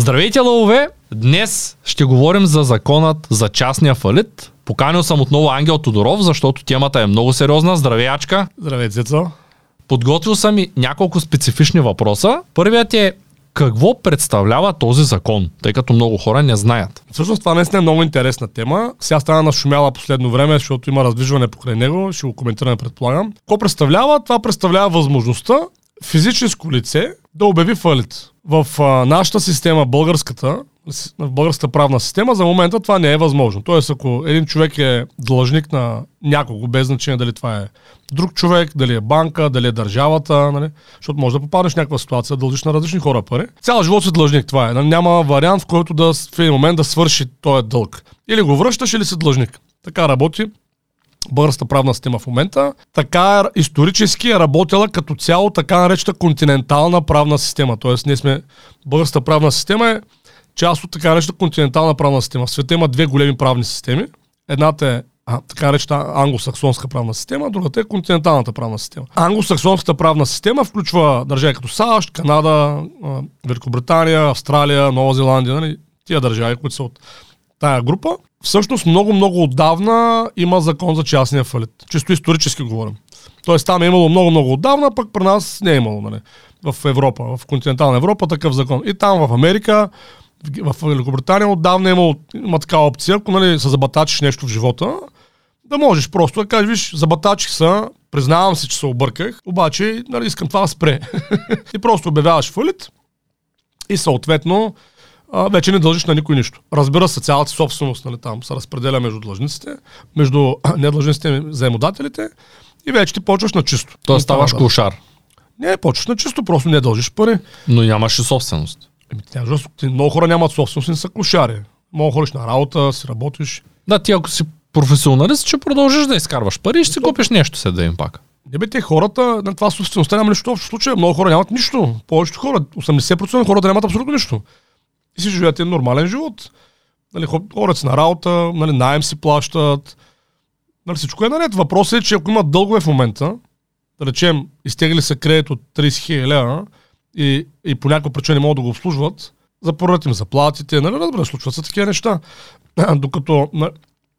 Здравейте, лъвове! Днес ще говорим за законът за частния фалит. Поканил съм отново Ангел Тодоров, защото темата е много сериозна. Здравей, Ачка! Здравей, Цецо! Подготвил съм и няколко специфични въпроса. Първият е какво представлява този закон, тъй като много хора не знаят. Всъщност това наистина е много интересна тема. Сега стана нашумяла последно време, защото има раздвижване покрай него, ще го коментираме предполагам. Какво представлява? Това представлява възможността физическо лице да обяви фалит. В а, нашата система, българската, в българската правна система, за момента това не е възможно. Тоест, ако един човек е длъжник на някого, без значение дали това е друг човек, дали е банка, дали е държавата, нали? защото може да попаднеш в някаква ситуация, дължиш на различни хора пари. Цял живот си длъжник, това е. Нали? Няма вариант, в който да в един момент да свърши този дълг. Или го връщаш, или си длъжник. Така работи българската правна система в момента. Така е, исторически е работила като цяло така наречена континентална правна система. Тоест, ние сме, българската правна система е част от така наречена континентална правна система. В света има две големи правни системи. Едната е а, така наречена англосаксонска правна система, другата е континенталната правна система. Англосаксонската правна система включва държави като САЩ, Канада, Великобритания, Австралия, Нова Зеландия, нали? тия държави, които са от тая група. Всъщност много-много отдавна има закон за частния фалит. Чисто исторически говорим. Тоест там е имало много-много отдавна, пък при нас не е имало. Нали? В Европа, в континентална Европа такъв закон. И там в Америка, в Великобритания отдавна е имало, има такава опция, ако нали, се забатачиш нещо в живота, да можеш просто да кажеш, виж, забатачих се, признавам се, че се обърках, обаче нали, искам това да спре. и просто обявяваш фалит и съответно а, вече не дължиш на никой нищо. Разбира се, цялата собственост нали, там се разпределя между длъжниците, между не длъжниците, заемодателите и вече ти почваш на чисто. Тоест ставаш клошар. Не, почваш на чисто, просто не дължиш пари. Но нямаш и собственост. Еми, тя, много хора нямат собственост и не са клошари. Много ходиш на работа, си работиш. Да, ти ако си професионалист, ще продължиш да изкарваш пари и ще си купиш нещо след да им пак. Не бе, те хората, на това собствеността няма нищо общо. В случая много хора нямат нищо. Повечето хора, 80% хората нямат абсолютно нищо и си живеят един нормален живот. Нали, ходят си на работа, нали, найем си плащат. Нали, всичко е наред. Въпросът е, че ако имат дългове в момента, да речем, изтегли се кредит от 30 хиляди лева и, и по някаква причина не могат да го обслужват, запорът им заплатите, нали, разбира, случват се такива неща. Докато,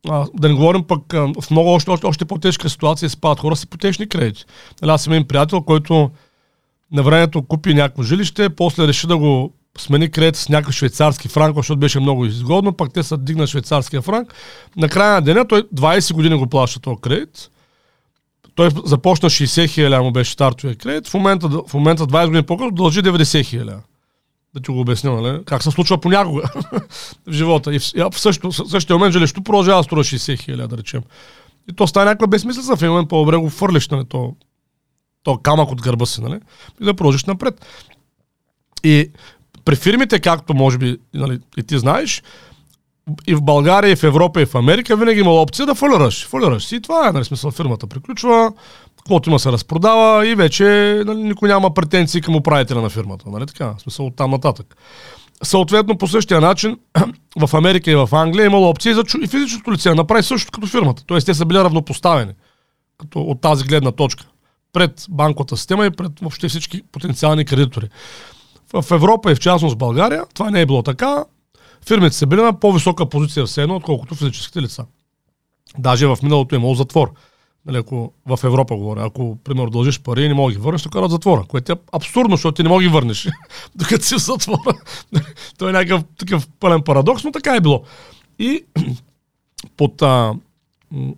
а, да не говорим пък в много още, още, още по-тежка ситуация спадат хора с ипотечни кредити. Нали, аз имам приятел, който на времето купи някакво жилище, после реши да го смени кредит с някакъв швейцарски франк, защото беше много изгодно, пък те са дигна швейцарския франк. На края на деня той 20 години го плаща този кредит. Той започна 60 хиляди, му беше стартовия кредит. В момента, в момента 20 години по-късно дължи 90 хиляди. Да ти го обясня, нали? Как се случва понякога в живота. И в, в, също, същия момент жилището продължава да струва 60 хиляди, да речем. И то става някаква безсмислица. В един момент по-добре го фърлиш, нали? То, то камък от гърба си, нали? И да продължиш напред. И при фирмите, както може би нали, и ти знаеш, и в България, и в Европа, и в Америка винаги има опция да фалираш. Фалираш си и това е, нали, смисъл, фирмата приключва, каквото има се разпродава и вече нали, никой няма претенции към управителя на фирмата. Нали, така, в смисъл от там нататък. Съответно, по същия начин, в Америка и в Англия имало опции за и физическото лице направи също като фирмата. Тоест, те са били равнопоставени като от тази гледна точка пред банковата система и пред въобще всички потенциални кредитори. В Европа и в частност България това не е било така. Фирмите са били на по-висока позиция все едно, отколкото физическите лица. Даже в миналото е имало затвор. Нали, ако в Европа говоря, ако, примерно, дължиш пари и не мога ги върнеш, ще карат затвора, което е абсурдно, защото ти не мога ги върнеш, докато си в затвора. Той е някакъв такъв пълен парадокс, но така е било. И под... А,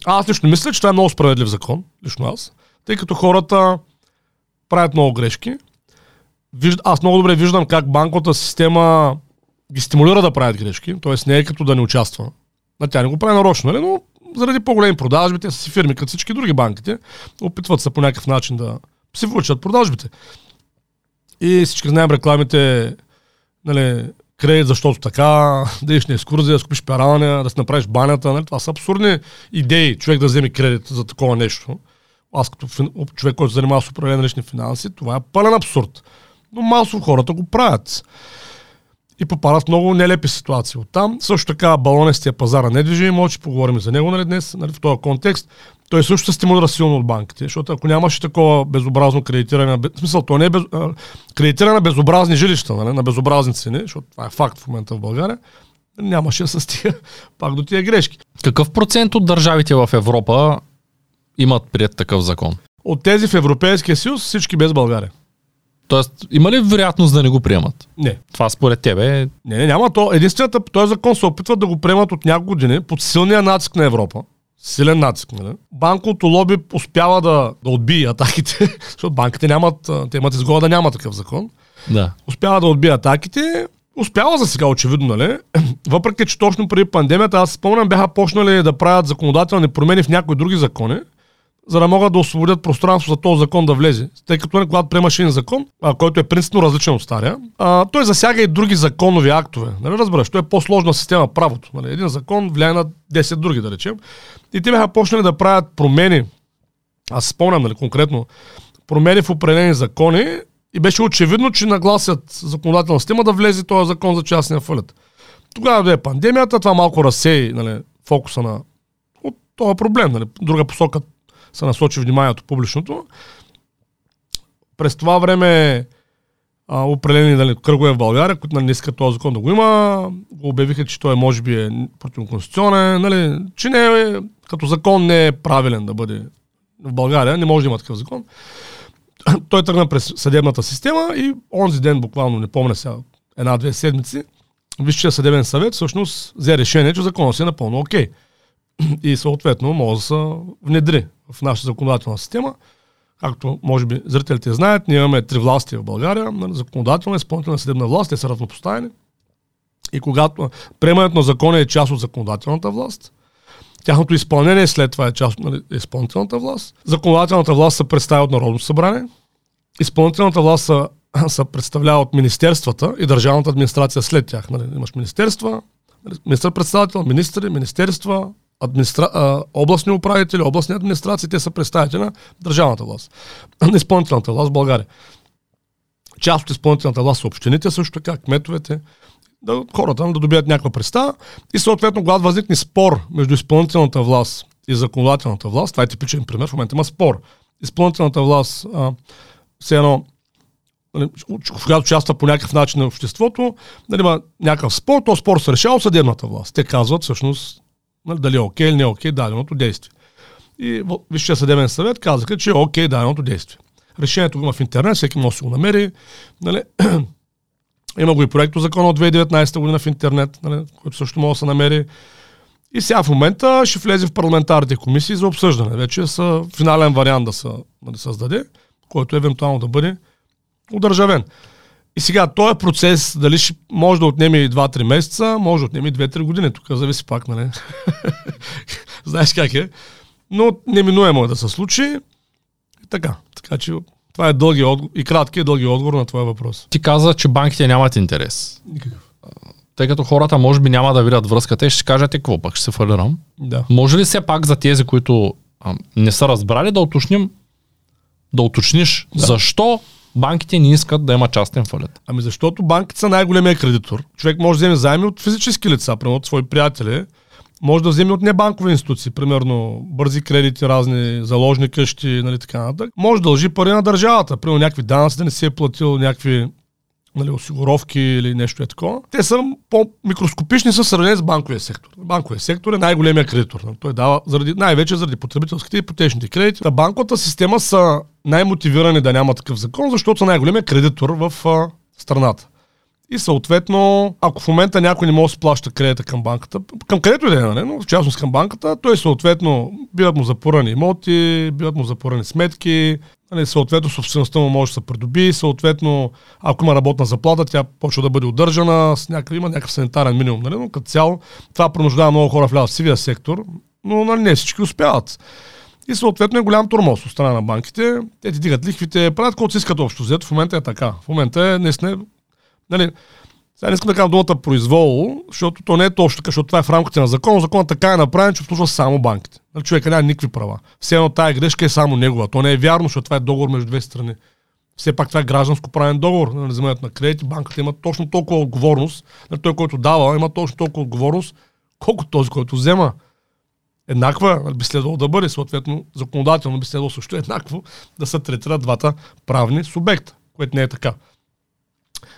аз лично мисля, че това е много справедлив закон, лично аз, тъй като хората правят много грешки, вижд... аз много добре виждам как банковата система ги стимулира да правят грешки, т.е. не е като да не участва. На тя не го прави нарочно, нали? но заради по-големи продажби, те са си фирми, като всички други банките, опитват се по някакъв начин да си връчат продажбите. И всички знаем рекламите, нали, кредит, защото така, да иш на екскурзия, да скупиш пералня, да си направиш банята. Нали? Това са абсурдни идеи, човек да вземе кредит за такова нещо. Аз като човек, който се занимава с управление на лични финанси, това е пълен абсурд но масово хората го правят. и попадат много нелепи ситуации от там. Също така балонестия пазара недвижими имоти, поговорим за него нали, днес, нали, в този контекст. Той също се стимулира силно от банките, защото ако нямаше такова безобразно кредитиране, в смисъл, то не е без, а, кредитиране на безобразни жилища, нали, на безобразни цени, защото това е факт в момента в България, нямаше с тия, пак до тия грешки. Какъв процент от държавите в Европа имат прият такъв закон? От тези в Европейския съюз всички без България. Тоест, има ли вероятност да не го приемат? Не. Това според тебе е... Не, не, няма. То, единствената, този закон се опитват да го приемат от няколко години под силния натиск на Европа. Силен натиск, нали? Банковото лоби успява да, да отбие атаките, защото банките нямат, те имат изгода да няма такъв закон. Да. Успява да отбие атаките, успява за сега, очевидно, нали? Въпреки, че точно преди пандемията, аз спомням, бяха почнали да правят законодателни промени в някои други закони, за да могат да освободят пространство за този закон да влезе. Тъй като не, когато приемаш един закон, а, който е принципно различен от стария, а, той засяга и други законови актове. Нали, разбираш, той е по-сложна система правото. Нали, един закон влияе на 10 други, да речем. И те бяха почнали да правят промени, аз спомням нали, конкретно, промени в определени закони и беше очевидно, че нагласят законодателна система да влезе този закон за частния фалит. Тогава е пандемията, това малко разсеи нали, фокуса на от този проблем. Нали. Друга посока се насочи вниманието публичното. През това време а, определени нали, кръгове в България, които нали, не искат този закон да го има, го обявиха, че той може би е противоконституционен, нали, че не е, като закон не е правилен да бъде в България, не може да има такъв закон. той тръгна през съдебната система и онзи ден, буквално, не помня сега, една-две седмици, Висшия съдебен съвет всъщност взе решение, че законът си е напълно окей. Okay. И съответно може да се внедри в нашата законодателна система. Както може би зрителите знаят, ние имаме три власти в България, законодателна, изпълнителна съдебна власт, те са равнопоставени. И когато приемането на закона е част от законодателната власт, тяхното изпълнение след това е част от нали, изпълнителната власт. Законодателната власт се представя от Народното събрание. Изпълнителната власт се, се представлява от министерствата и държавната администрация след тях. Нали, имаш министерства, нали, министър-председател, министри, министерства, администра... областни управители, областни администрации, те са представители на държавната власт, на изпълнителната власт в България. Част от изпълнителната власт са общините, също така, кметовете, да, хората да добият някаква представа и съответно, когато възникне спор между изпълнителната власт и законодателната власт, това е типичен пример, в момента има спор. Изпълнителната власт, а, все едно, нали, когато участва по някакъв начин на обществото, нали, има някакъв спор, то спор се решава от съдебната власт. Те казват всъщност нали, дали е окей или не е окей даденото действие. И Висшия съдебен съвет казаха, че е окей даденото действие. Решението го има в интернет, всеки може да го намери. Нали, има го и проекто закона от 2019 година в интернет, нали, който също може да се намери. И сега в момента ще влезе в парламентарните комисии за обсъждане. Вече са финален вариант да се да създаде, който евентуално да бъде удържавен. И сега, този процес, дали ще може да отнеме и 2-3 месеца, може да отнеме и 2-3 години. Тук зависи пак, нали? Знаеш как е. Но неминуемо е да се случи. Така. Така че това е дълги отговор, и кратки и дълги отговор на твоя въпрос. Ти каза, че банките нямат интерес. Никакъв. Тъй като хората може би няма да видят връзката и ще кажете какво пък ще се фалирам. Да. Може ли все пак за тези, които а, не са разбрали, да уточним, да уточниш да. защо банките не искат да има частен фалит? Ами защото банките са най-големия кредитор. Човек може да вземе заеми от физически лица, примерно от свои приятели, може да вземе от небанкови институции, примерно бързи кредити, разни заложни къщи, нали, така нататък. Може да дължи пари на държавата, примерно някакви данъци да не си е платил, някакви нали, осигуровки или нещо е такова. Те са по-микроскопични с сравнение с банковия сектор. Банковия сектор е най-големия кредитор. Той дава заради, най-вече заради потребителските и ипотечните кредити. Та банковата система са най-мотивирани да няма такъв закон, защото са най-големия кредитор в а, страната. И съответно, ако в момента някой не може да се плаща кредита към банката, към където и да е, нали, но в частност към банката, той съответно биват му запорани имоти, биват му запорани сметки, нали, съответно собствеността му може да се придоби, съответно ако има работна заплата, тя почва да бъде удържана, с някакъв, има някакъв санитарен минимум, нали, но като цяло това принуждава много хора в сивия сектор, но нали, не всички успяват. И съответно е голям тормоз от страна на банките. Те ти дигат лихвите, правят каквото си искат общо взето. В момента е така. В момента е наистина Нали, сега не искам да кажа думата произвол, защото то не е точно така, защото това е в рамките на закона. Законът така е направен, че обслужва само банките. Нали, човека няма никакви права. Все едно тая грешка е само негова. То не е вярно, защото това е договор между две страни. Все пак това е гражданско правен договор на вземането на кредити. Банката има точно толкова отговорност. На той, който дава, има точно толкова отговорност, колко този, който взема. Еднаква нали, би следвало да бъде, съответно законодателно би следвало също еднакво да се третират двата правни субекта, което не е така.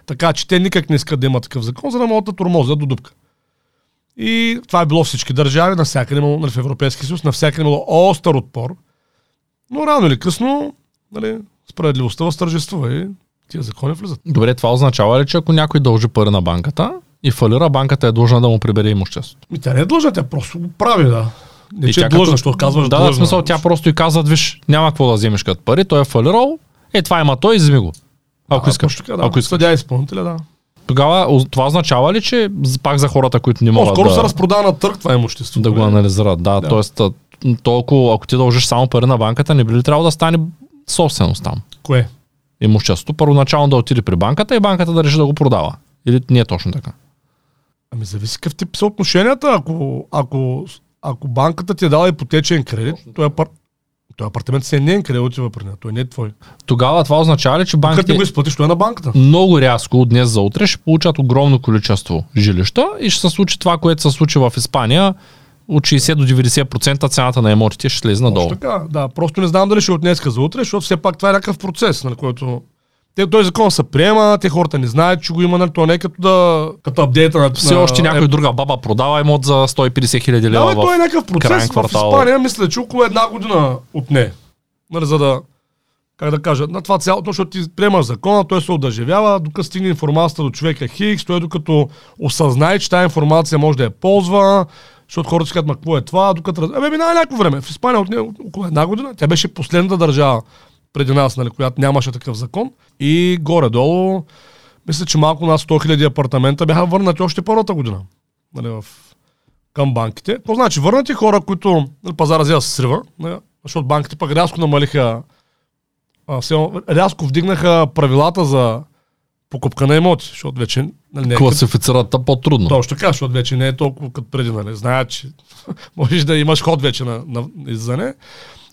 Така че те никак не искат да има такъв закон, за да могат да тормозят до дупка. И това е било всички държави, навсякъде имало, нали, в Европейския съюз, навсякъде имало остър отпор. Но рано или късно, нали, справедливостта възтържествува и тия закони влизат. Добре, това означава ли, че ако някой дължи пари на банката и фалира, банката е длъжна да му прибере имуществото? Ми тя не е длъжна, тя просто го прави, да. Не, И че е длъжна, като- казваш Да, длъжна. в смисъл тя просто и казват, виж, няма какво да вземеш като пари, той е фалирал, е това има той, изми го. Ако А, искаш. точно така, да. Ако искаш. Съдя изпълнителя, да. Тогава това означава ли, че пак за хората, които не могат По-скоро да, се разпродава на търг това имущество. да го нали? анализират? Да, Да. т.е. то, ако, ти дължиш само пари на банката, не би ли трябвало да стане собственост там? Кое? Имуществото първоначално да отиде при банката и банката да реши да го продава. Или не е точно така? Ами зависи какъв тип са отношенията. Ако, ако, ако банката ти е дала ипотечен кредит, той, апар... той апартамент си е нейн кредит, отива при нея. Той не е твой. Тогава това означава ли, че Като банките ти го изплатиш, той е на банката. много рязко от днес за утре ще получат огромно количество жилища и ще се случи това, което се случи в Испания. От 60 до 90% цената на имотите ще слезе надолу. Точно така, да. Просто не знам дали ще от днеска за утре, защото все пак това е някакъв процес, на който те, този закон се приема, те хората не знаят, че го има, нали, то не е като да, като апдейта на... Все още някой друга баба продава имот за 150 хиляди Да, лева. бе, в... той е някакъв процес. В. Испания мисля, че около една година отне. Нали, за да, как да кажа, на това цялото, защото ти приемаш закона, той се одържавява, докато стигне информацията до човека Хикс, той докато осъзнае, че тази информация може да я ползва, защото хората си казват, ма какво е това, докато... Абе, минава някакво време. В Испания отне около една година, тя беше последната държава преди нас, нали, която нямаше такъв закон. И горе-долу, мисля, че малко над 100 000 апартамента бяха върнати още първата година. Нали, в към банките. Какво значи? Върнати хора, които нали, пазара взе се срива, нали, защото банките пък рязко намалиха, а, все, рязко вдигнаха правилата за покупка на имоти, защото вече нали, не е като, Класифицират по-трудно. точно така, защото вече не е толкова като преди, нали. Знаят, че можеш да имаш ход вече на, на иззане.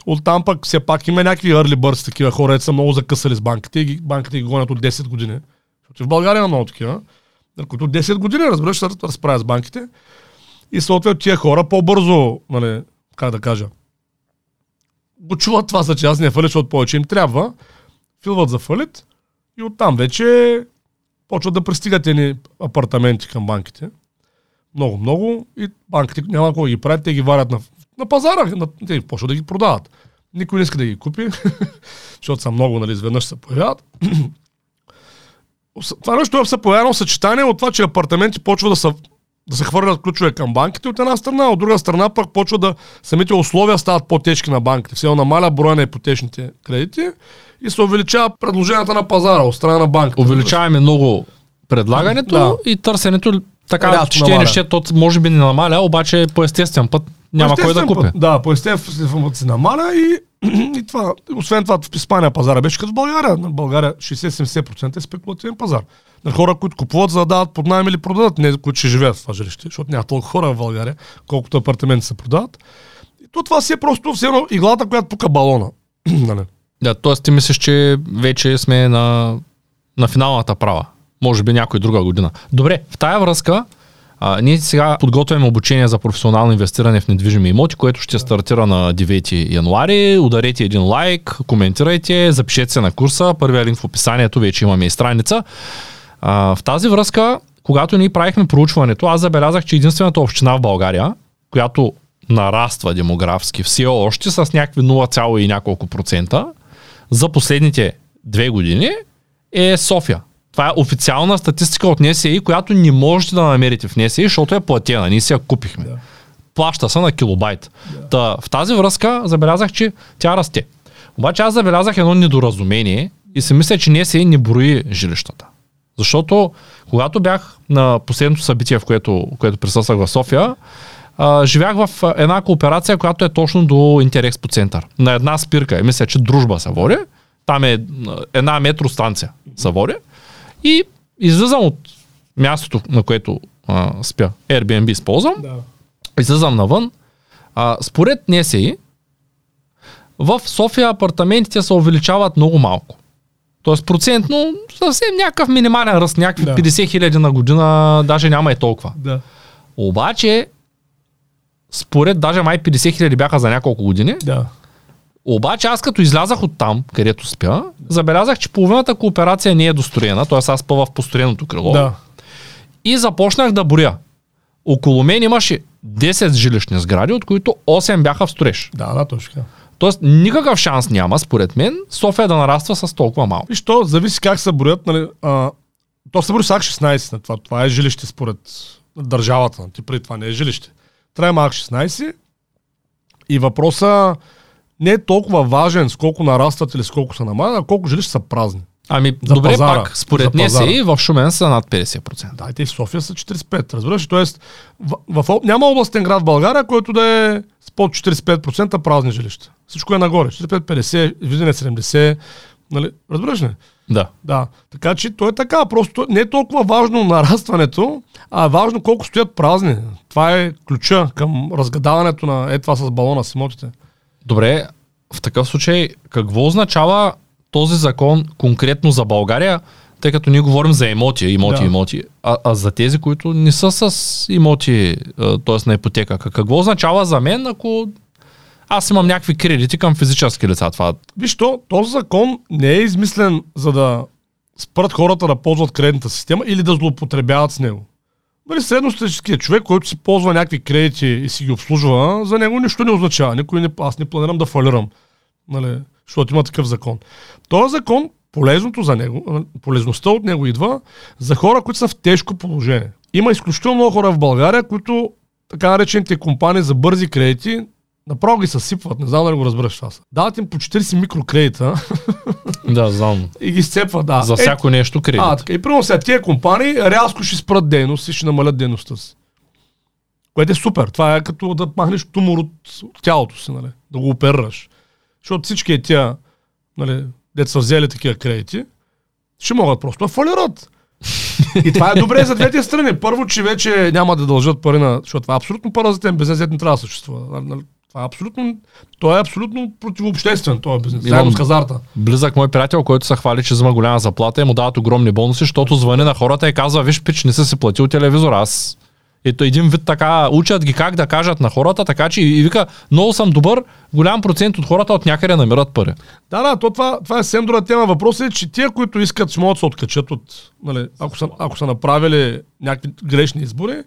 Оттам пък все пак има някакви early birds, такива хора, са много закъсали с банките и банките ги гонят от 10 години. Защото в България има много такива, които от 10 години, разбираш, се разправят с банките. И съответно тия хора по-бързо, нали, как да кажа, го чуват това за частния фалит, защото повече им трябва, филват за фалит и оттам вече почват да пристигат едни апартаменти към банките. Много, много. И банките няма да ги правят, те ги варят на, на пазара, на, те почват да ги продават. Никой не иска да ги купи, защото са много, нали, изведнъж се появяват. Това нещо е се появено съчетание от това, че апартаменти почва да са да се хвърлят ключове към банките от една страна, а от друга страна пък почва да самите условия стават по-тежки на банките. Все намаля броя на ипотечните кредити и се увеличава предложенията на пазара от страна на банката. Увеличаваме много предлагането Да. и търсенето така Рязко ще не намаля. ще, то може би не намаля, обаче по естествен път няма кой да купи. Да, по естествен път се намаля и, и това. Освен това, в Испания пазара беше като в България. На България 60-70% е спекулативен пазар. На хора, които купуват, за да дават под найем или продадат, не които ще живеят в това жилище, защото няма толкова хора в България, колкото апартаменти се продават. И то това си е просто все едно иглата, която пука балона. нали? Да, т.е. ти мислиш, че вече сме на, на финалната права. Може би някой друга година. Добре, в тая връзка а, ние сега подготвяме обучение за професионално инвестиране в недвижими имоти, което ще стартира на 9 януари. Ударете един лайк, коментирайте, запишете се на курса. Първия линк в описанието, вече имаме и страница. А, в тази връзка, когато ние правихме проучването, аз забелязах, че единствената община в България, която нараства демографски все още с някакви 0, и няколко процента за последните две години е София. Това е официална статистика от НСИ, която не можете да намерите в НСИ, защото е платена. Ние си я купихме. Да. Плаща се на килобайт. Та, в тази връзка забелязах, че тя расте. Обаче аз забелязах едно недоразумение и си мисля, че НСИ не брои жилищата. Защото когато бях на последното събитие, в което, което присъствах в София, а, живях в една кооперация, която е точно до Интерекспо център. На една спирка. Мисля, че дружба се води. Там е една метростанция се води. И излизам от мястото, на което а, спя. Airbnb използвам. Да. Излизам навън. А, според НСИ, в София апартаментите се увеличават много малко. Тоест процентно съвсем някакъв минимален ръст, някакви Да. 50 хиляди на година, даже няма и толкова. Да. Обаче, според даже май 50 хиляди бяха за няколко години, Да. Обаче аз като излязах от там, където спя, забелязах, че половината кооперация не е достроена, т.е. аз спъва в построеното крило. Да. И започнах да боря. Около мен имаше 10 жилищни сгради, от които 8 бяха в строеж. Да, да, точно. Тоест никакъв шанс няма, според мен, София да нараства с толкова малко. Виж, то зависи как се броят, нали, а, то се брои с ак 16 на това. Това е жилище според държавата. Ти преди това не е жилище. Трябва ак 16 и въпроса не е толкова важен с колко нарастват или с колко са намалят, а колко жилища са празни. Ами, За добре, пазара. пак, според. НСИ в Шумен са над 50%. Да, и те в София са 45, разбираш? ли? Тоест, в, в, няма областен град в България, който да е с под 45% празни жилища. Всичко е нагоре. 45-50, виждане 70, нали? Разбираш ли? Да. Да, така че то е така. Просто не е толкова важно нарастването, а е важно колко стоят празни. Това е ключа към разгадаването на е това с балона с имотите. Добре, в такъв случай, какво означава този закон конкретно за България, тъй като ние говорим за имоти, имоти, Да. имоти, а, а за тези, които не са с имоти, т.е. на ипотека, как- какво означава за мен, ако аз имам някакви кредити към физически лица? Това Виж, то, този закон не е измислен за да спрат хората да ползват кредитната система или да злоупотребяват с него. Нали, средностатическият човек, който си ползва някакви кредити и си ги обслужва, за него нищо не означава. Никой не, аз не планирам да фалирам, нали, защото има такъв закон. Този закон, полезното за него, полезността от него идва за хора, които са в тежко положение. Има изключително много хора в България, които така наречените компании за бързи кредити направо ги съсипват. Не знам дали го разбираш това. Дават им по 40 микрокредита да, знам. и ги сцепват. Да. За всяко нещо кредит. А, така. И примерно сега тия компании рязко ще спрат дейност и ще намалят дейността си. Което е супер. Това е като да махнеш тумор от, от тялото си, нали? Да го оперираш. Защото всички е тия, нали, деца са взели такива кредити, ще могат просто да фалират. И това е добре за двете страни. Първо, че вече няма да дължат пари на... Защото това е абсолютно паразитен бизнес, не трябва да съществува. Това е абсолютно... Той е абсолютно противообществен, този бизнес. Имам- Заедно с хазарта. Близък мой приятел, който се хвали, че взема голяма заплата и му дават огромни бонуси, защото звъни на хората и казва, виж пич, не си си платил телевизора. Аз ето един вид така, учат ги как да кажат на хората, така че и, вика, много съм добър, голям процент от хората от някъде намират пари. Да, да, то това, това е съвсем друга тема. Въпросът е, че тия, които искат, ще могат да се откачат от, нали, ако, са, ако са направили някакви грешни избори,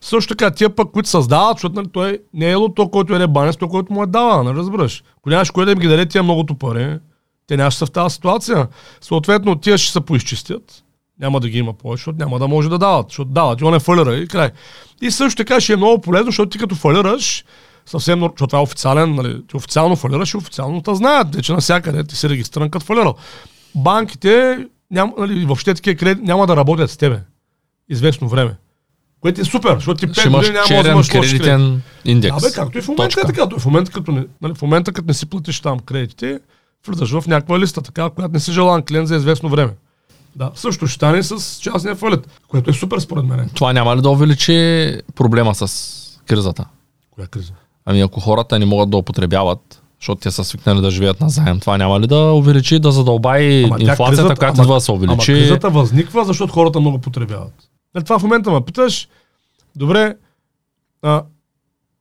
също така тия пък, които създават, защото нали, той не е то, който е банец, той, който му е дава, нали разбираш? Ако нямаш кой да им ги даде тия многото пари, те нямаше са в тази ситуация. Съответно, тия ще се поизчистят, няма да ги има повече, защото няма да може да дават, защото дават, и он е фалира и край. И също така ще е много полезно, защото ти като фалираш, съвсем, защото това е официален, нали, ти официално фалираш и официално те знаят, вече навсякъде ти си регистриран като фалирал. Банките, няма, нали, въобще такива кредити няма да работят с тебе известно време. Което е супер, защото ти 5 Ще имаш години няма да черен имаш лош кредит. кредитен индекс. Да, бе, както и в момента Точка. е така. Той в момента, като не, нали, в момента, като не си платиш там кредитите, влизаш в някаква листа, така, която не си желан клиент за известно време. Да, също ще стане с частния фалит, което е супер според мен. Това няма ли да увеличи проблема с кризата? Коя криза? Ами ако хората не могат да употребяват, защото те са свикнали да живеят на заем, това няма ли да увеличи, да задълбаи Ама инфлацията, кризата- която ама- идва да се Ама увеличи? кризата възниква, защото хората много потребяват. Нали, това в момента ме питаш, добре, а,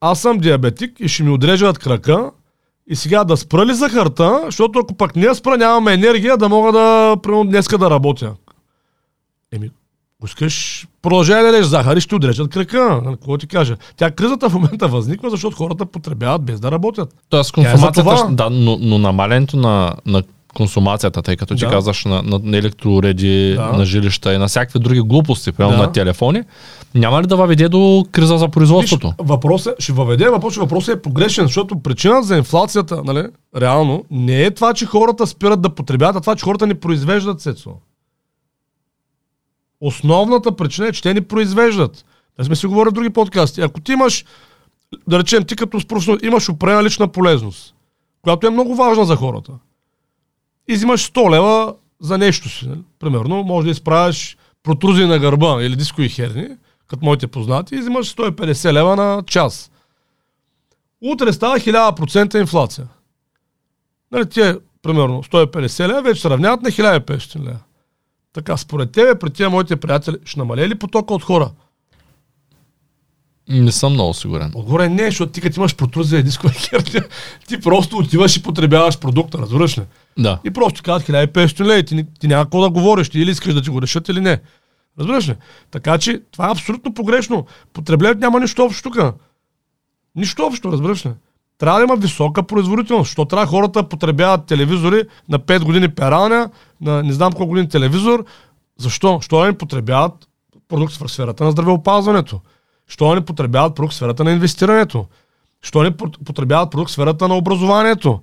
аз съм диабетик и ще ми отрежат крака и сега да спра ли захарта, защото ако пък не спра, нямаме енергия да мога да, примерно, днеска да работя. Еми, ако искаш, продължай да ядеш захар и ще отрежат крака. Нали, Какво ти кажа? Тя кризата в момента възниква, защото хората потребяват без да работят. Тоест е консумацията, това. ще- да, но, но намалянето на, на консумацията, тъй като ти Да. казаш на, на, на електроуреди, Да. на жилища и на всякакви други глупости, примерно Да. на телефони, няма ли да въведе до криза за производството? Виж, въпросът, ще въведе въпрос, че въпросът е погрешен, защото причината за инфлацията, нали, реално, не е това, че хората спират да потребяват, а това, че хората не произвеждат сецо. Основната причина е, че те не произвеждат. Да сме си говорили други подкасти. Ако ти имаш, да речем, ти като професионал, имаш определена лична полезност, която е много важна за хората. И взимаш 100 лева за нещо си. Нали? Примерно, може да изправиш протрузии на гърба или дискови херни, като моите познати, и взимаш 150 лева на час. Утре става 1000% инфлация. Нали, тия примерно 150 лева, вече се равняват на 1500 лева. Така, според тебе, при тия моите приятели, ще намалее ли потока от хора? Не съм много сигурен. Отгоре не, защото ти като имаш протрузия дискова херня, ти просто отиваш и потребяваш продукта, разбираш ли? Да. И просто казват 1500 лева и ти, ти няма какво да говориш, ти или искаш да ти го решат или не. Разбираш ли? Така че това е абсолютно погрешно. Потреблението няма нищо общо тук. Нищо общо, разбираш ли? Трябва да има висока производителност. Що трябва хората да потребяват телевизори на 5 години пералня, на не знам колко години телевизор. Защо? Що да не потребяват продукт в сферата на здравеопазването? Що не потребяват продукт в сферата на инвестирането? Що не потребяват продукт в сферата на образованието?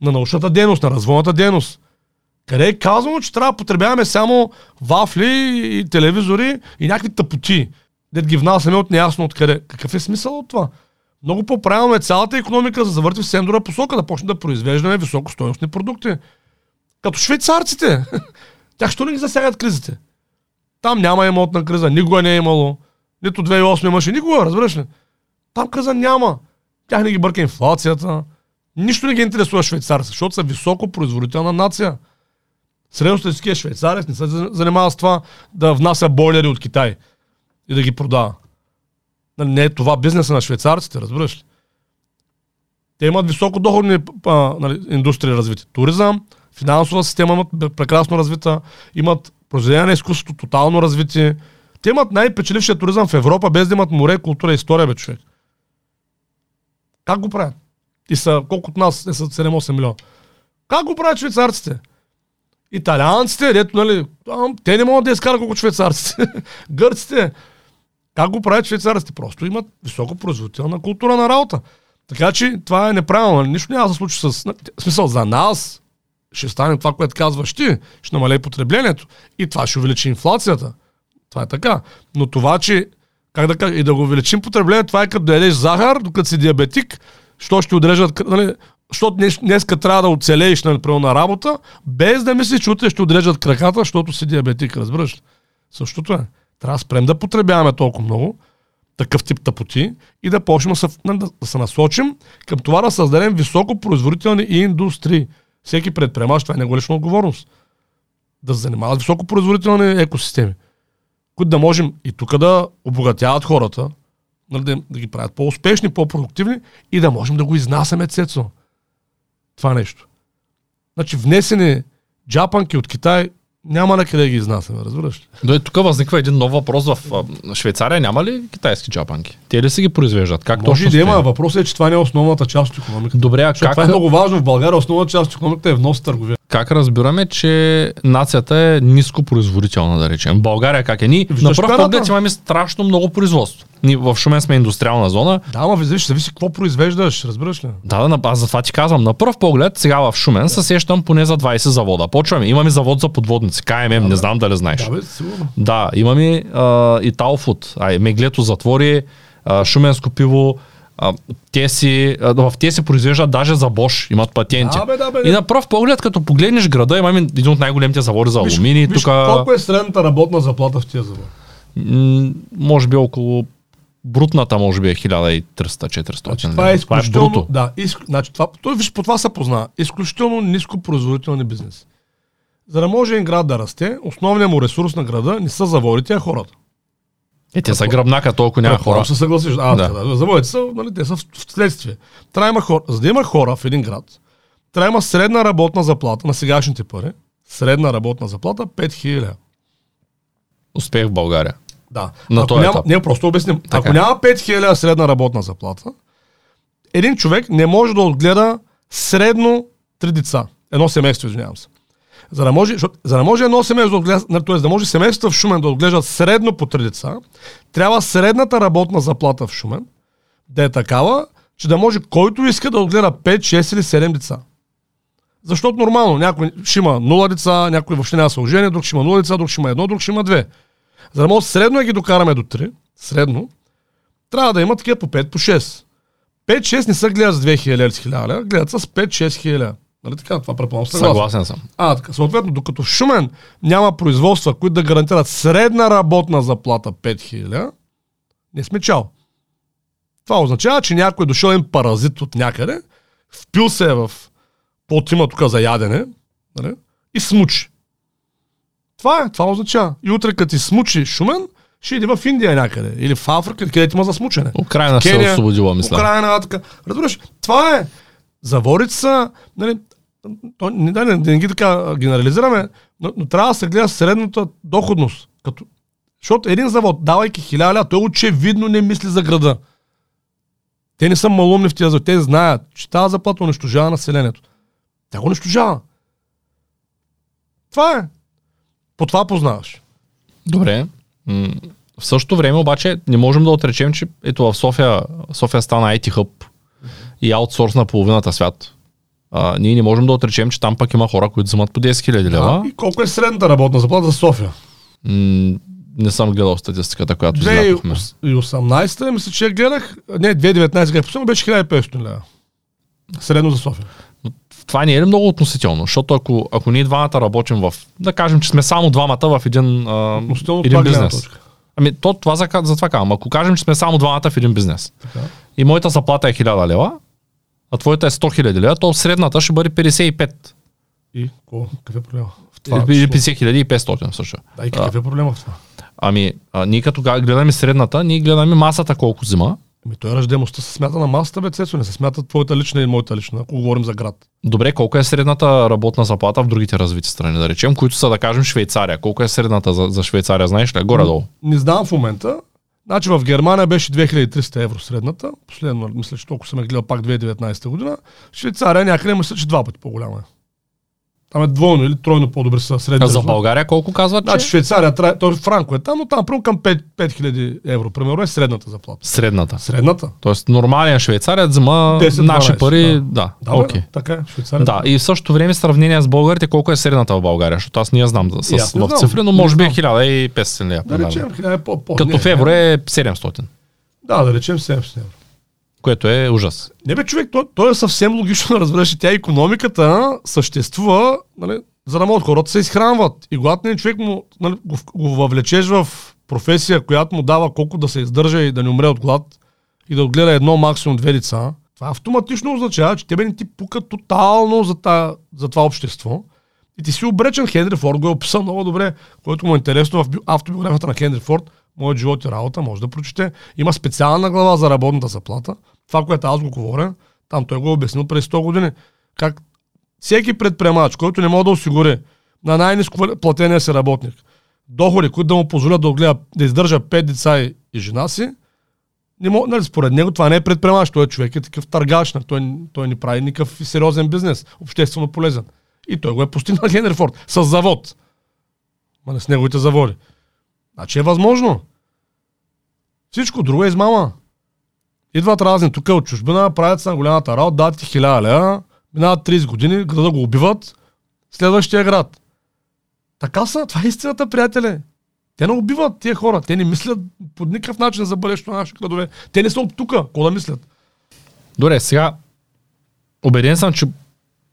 На научната дейност, на развойната дейност? Къде е казано, че трябва да потребяваме само вафли и телевизори и някакви тъпоти, дед ги внасяме от неясно откъде. Какъв е смисъл от това? Много по-правилно е цялата економика да завърти в съвсем посока, да почне да произвеждаме високостоеностни продукти. Като швейцарците. Тях що не ги засягат кризите? Там няма имотна криза, никога не е имало. Нито 2008 имаше, никога, разбираш ли? Там криза няма. Тях не ги бърка инфлацията. Нищо не ги интересува швейцарците, защото са високо производителна нация. Средностатистическия швейцарец не се занимава с това да внася бойлери от Китай и да ги продава. Нали, не е това бизнеса на швейцарците, разбираш ли? Те имат високо доходни а, нали, индустрии развити. Туризъм, финансова система имат прекрасно развита, имат произведение на изкуството тотално развити. Те имат най-печелившия туризъм в Европа, без да имат море, култура и история, бе, човек. Как го правят? И са, колко от нас, не са 7-8 милиона. Как го правят швейцарците? Италианците, дето, нали, те не могат да изкарат колко швейцарците. Гърците, как го правят швейцарците? Просто имат високо производителна култура на работа. Така че това е неправилно. Нищо няма да се случи с... Смисъл, за нас ще стане това, което казваш ти, ще намалее потреблението и това ще увеличи инфлацията. Това е така. Но това, че как да кажа, и да го увеличим потреблението, това е като да ядеш захар, докато си диабетик, що ще отрежат, нали, защото днес, днеска трябва да оцелееш нали, на работа, без да мислиш, че утре ще отрежат краката, защото си диабетик, разбираш. Същото е. Трябва да спрем да потребяваме толкова много такъв тип тъпоти и да почнем да, се насочим към това да създадем високопроизводителни индустрии. Всеки предприемач, това е него отговорност. Да се занимава с високопроизводителни екосистеми, които да можем и тук да обогатяват хората, нали, да, да ги правят по-успешни, по-продуктивни и да можем да го изнасяме цецо. Това нещо. Значи внесени джапанки от Китай няма на къде ги изнасяме, разбираш ли? Да, тук възниква един нов въпрос в Швейцария. Няма ли китайски джапанки? Те ли си ги произвеждат? Как Може точно да има. Въпросът е, че това не е основната част от економиката. Добре, а как... Това е много важно. В България основната част от економиката е внос търговия. Как разбираме, че нацията е ниско производителна, да речем? България как е? Ние на пръв поглед имаме страшно много производство. Ние в Шумен сме индустриална зона. Да, ама виж, зависи какво произвеждаш, разбираш ли? Да, да, аз за това ти казвам. На пръв поглед, сега в Шумен да. се сещам поне за 20 завода. Почваме. Имаме завод за подводници, КММ, да, не знам дали знаеш. Да, бе, сигурно. Да, имаме а, и Талфуд, ай, Меглето затвори, а, Шуменско пиво, а, те си, а, в те си произвеждат даже за Бош, имат патенти. Да, бе, да, бе, и на пръв поглед, като погледнеш града, имаме един от най-големите заводи за алуминий. Виж, тук... колко е средната работна заплата в тия заводи? М- може би около брутната може би е 1300-400. Значи, това е изключително, това е да, изк... значи, това, виж, по това се познава. Изключително ниско производителни бизнес. За да може един град да расте, основният му ресурс на града не са заводите, а хората. Е, те са гръбнака, толкова няма хора. се съгласиш. А, да. да. Заводите са, нали, те са в следствие. Трябва има хора. За да има хора в един град, трябва има средна работна заплата на сегашните пари. Средна работна заплата 5000. Успех в България. Да. На ако няма, не, просто обясним. Така. Ако няма 5000 средна работна заплата, един човек не може да отгледа средно три деца. Едно семейство, извинявам се. За да може, за да може едно семейство т.е. да може семейството в Шумен да отглеждат средно по три деца, трябва средната работна заплата в Шумен да е такава, че да може който иска да отгледа 5, 6 или 7 деца. Защото нормално, някой ще има 0 деца, някой въобще няма съложение, друг ще има 0 деца, друг ще има едно, друг ще има две. За да може средно да ги докараме до 3, средно, трябва да има такива по 5, по 6. 5-6 не са гледат с 2000 или с 1000 гледат с 5-6 хиляди. Нали така? Това предполагам съгласен. Съгласен съм. А, така. Съответно, докато в Шумен няма производства, които да гарантират средна работна заплата 5000, не сме чал. Това означава, че някой е дошъл един паразит от някъде, впил се в под има тук за ядене, нали? и смучи. Това е, това означава. И утре, като ти смучи Шумен, ще иде в Индия някъде. Или в Африка, където има за смучене. Украина ще се Кения, освободила, мисля. Украина, така. Разбираш, това е. Заворите са, нали, то, не, да, не, не ги така генерализираме, но, но трябва да се гледа средната доходност. Като, защото един завод, давайки хиляда ля, той очевидно не мисли за града. Те не са малумни в тези заводи. Те знаят, че тази заплата унищожава населението. Тя го унищожава. Това е. По това познаваш. Добре. В същото време обаче не можем да отречем, че ето в София, София стана IT хъб и аутсорс на половината свят. А, ние не можем да отречем, че там пък има хора, които взимат по 10 000 лева. И колко е средната работна заплата за София? М, не съм гледал статистиката, която излякохме. 2018 мисля, че я гледах. Не, 2019 гледах. Последно беше 1500 лева. Средно за София. Това не е ли много относително? Защото ако, ако ние двамата работим в... Да кажем, че сме само двамата в един, а, един бизнес. Ами, то, това за, за това казвам. Ако кажем, че сме само двамата в един бизнес Така. и моята заплата е 1000 лева, а твоята е 100 000 лева, то средната ще бъде 55. И какво? Какъв е проблема? В Или число? 50 500 също. Да, и какъв е проблема в това? Ами, а, ние като гледаме средната, ние гледаме масата колко взима. Ами той раждаемостта се смята на масата, бе, Цецо, не се смята твоята лична и моята лична, ако говорим за град. Добре, колко е средната работна заплата в другите развити страни, да речем, които са, да кажем, Швейцария. Колко е средната за, за Швейцария, знаеш ли? Горе-долу. Не знам в момента. Значи в Германия беше 2300 евро средната. Последно, мисля, че толкова съм я гледал пак 2019 година. Швейцария някъде, мисля, че два пъти по-голяма е. Там е двойно или тройно по-добре са средни. А за. България колко казват, че? Значи Швейцария, трае- той Франко е там, но там примерно към 5 5000 евро, примерно е средната заплата. Средната. Средната? Тоест нормален швейцарец взима 10-12, наши пари, да. да, Да, бе, така е, Швейцария. Да, и в същото време сравнение с българите, колко е средната в България, защото аз не я знам с, в цифри, но може би е знам. 1500 лева. Да речем, хиляда е по, по Като не, в евро е 700, Да, да речем 700 евро. Което е ужас. Не бе, човек, то, то е съвсем логично да разбереш, тя економиката съществува, нали, за да могат хората се изхранват. И когато един човек му, нали, го, го въвлечеш в професия, която му дава колко да се издържа и да не умре от глад и да отгледа едно, максимум две деца, това автоматично означава, че тебе не ти пука тотално за, та, за това общество. И ти си обречен. Хенри Форд го е описал много добре, който му е интересно в би- автобиографията на Хенри Форд. Моят живот и работа, може да прочете. Има специална глава за работната заплата. Това, което аз го говоря, там той го е обяснил през 100 години. Как всеки предприемач, който не може да осигури на най-низко платения си работник доходи, които да му позволят да, отгледа, да издържа 5 деца и, жена си, не мога, нали, според него това не е предприемач, той е човек, е такъв търгач, нали, той, той не прави никакъв сериозен бизнес, обществено полезен. И той го е постигнал Хенри Форд с завод. Ма не с неговите заводи. Значи е възможно. Всичко друго е измама. Идват разни тук от чужбина, правят се на голямата работа, дадат ти хиляда лева, минават 30 години, града го убиват, следващия град. Така са, това е истината, приятели. Те не убиват тия хора, те не мислят по никакъв начин за бъдещето на нашите градове. Те не са от тук, какво да мислят? Добре, сега убеден съм, че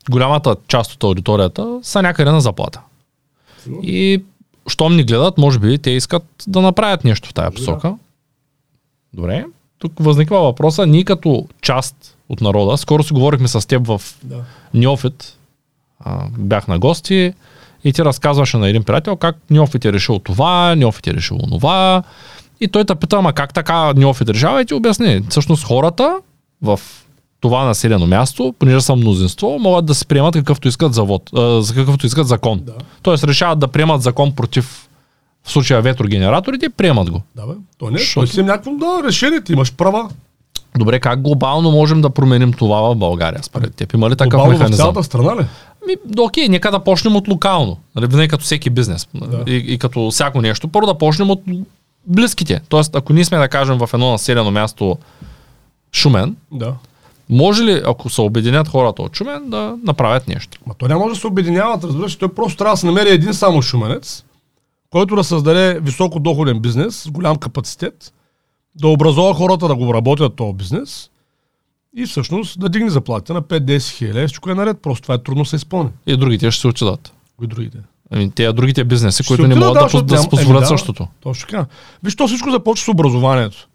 голямата част от аудиторията са някъде на заплата. И щом ни гледат, може би те искат да направят нещо в тая посока. Добре. Тук възниква въпроса, ние като част от народа, скоро си говорихме с теб в Да. Неофит, а, бях на гости и ти разказваше на един приятел как Неофит е решил това, Неофит е решил това. И той те пита, ама как така Неофит решава и ти обясни. Всъщност хората в това населено място, понеже са мнозинство, могат да се приемат какъвто искат завод, а, за какъвто искат закон. Да. Тоест решават да приемат закон против в случая ветрогенераторите, приемат го. Да, бе. То не, Защото- той си е някакво да, решение, ти имаш права. Добре, как глобално можем да променим това в България, според теб? Има ли такъв Глобално в механизъм? цялата страна ли? Ми, да, окей, нека да почнем от локално. Нали, винаги като всеки бизнес. Да. И, и като всяко нещо. Първо да почнем от близките. Тоест, ако ние сме да кажем в едно населено място Шумен, Да. Може ли, ако се обединят хората от Шумен, да направят нещо? Ма то не може да се обединяват, разбираш, той просто трябва да се намери един само шуменец, който да създаде високо доходен бизнес с голям капацитет, да образува хората да го работят този бизнес и всъщност да дигне заплатите на 5-10 хиляди, всичко е наред, просто това е трудно да се изпълни. И другите ще се отчитат. Кои другите? Ами, те другите бизнеси, Ще които не отидат, могат да, защото да, да си позволят еми, да. същото. Точно така. Виж, то всичко започва с образованието.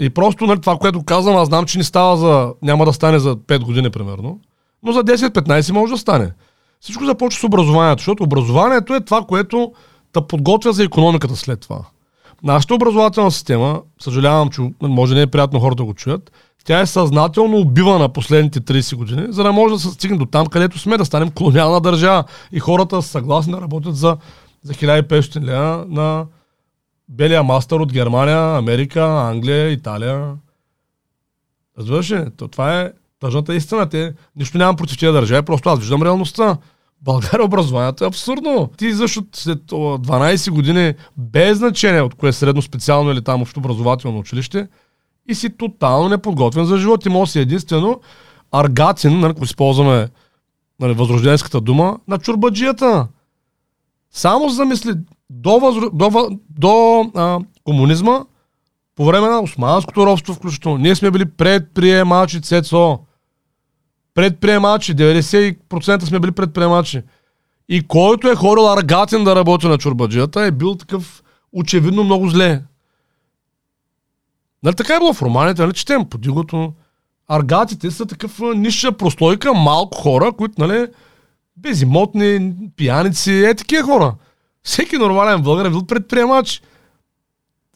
И просто нали, това, което казвам, аз знам, че не става за... Няма да стане за 5 години, примерно. но за 10-15 може да стане. Всичко започва с образованието, защото образованието е това, което те подготвя за економиката след това. Нашата образователна система, съжалявам, че може не е приятно хората да го чуят, тя е съзнателно убивана последните 30 години, за да може да се стигне до там, където сме, да станем колониална държава. И хората са съгласни да работят за, за 1500 лева на белия мастър от Германия, Америка, Англия, Италия. Разбираш ли? То, това е тъжната истина. Те, нищо нямам против тези държави, просто аз виждам реалността. България образованието е абсурдно. Ти защо след 12 години, без значение от кое средно специално или там общо образователно училище, и си тотално неподготвен за живот. Ти може си единствено аргатин, нали, ако използваме нали, възрожденската дума, на чурбаджията. Само за мисли, до, възро... до, до а, комунизма, по време на османското робство включително, ние сме били предприемачи, Цецо. Предприемачи, 90% сме били предприемачи. И който е хорил аргатин да работи на чурбаджията, е бил такъв очевидно много зле. Нали така е било в романите, нали четем по дигото. Аргатите са такъв ниша прослойка, малко хора, които, нали, безимотни, пияници, е такива хора. Всеки нормален българ е бил предприемач.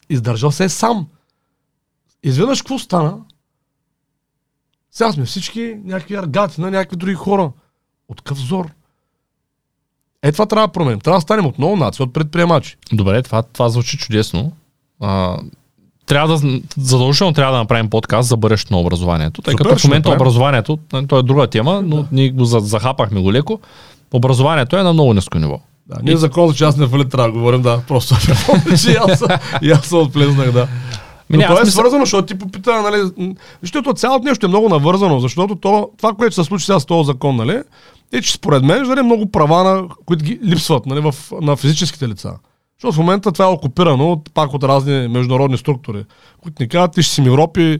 Издържал се е сам. Изведнъж какво стана? Сега сме всички някакви аргати на някакви други хора. От какъв взор? Е, това трябва да променим. Трябва да станем отново нация от предприемачи. Добре, това, това звучи чудесно. А, трябва да, задължително трябва да направим подкаст за бъдещето на образованието. Тъй Супер, като в момента образованието, то е друга тема, но Да. ние го за- захапахме го леко. Образованието е на много ниско ниво. Да, ние закон за частни фалит трябва да говорим, да. Просто че и аз, и аз съм отплезнах, да. Ми, Но не, то аз е мисля- свързано, защото ти попита, нали, защото цялото нещо е много навързано, защото то, това, което се случи сега с този закон, нали, е, че според мен ще даде много права, на, които ги липсват нали, в, на физическите лица. Защото в момента това е окупирано от, пак от разни международни структури, които ни казват, ти ще си миропи,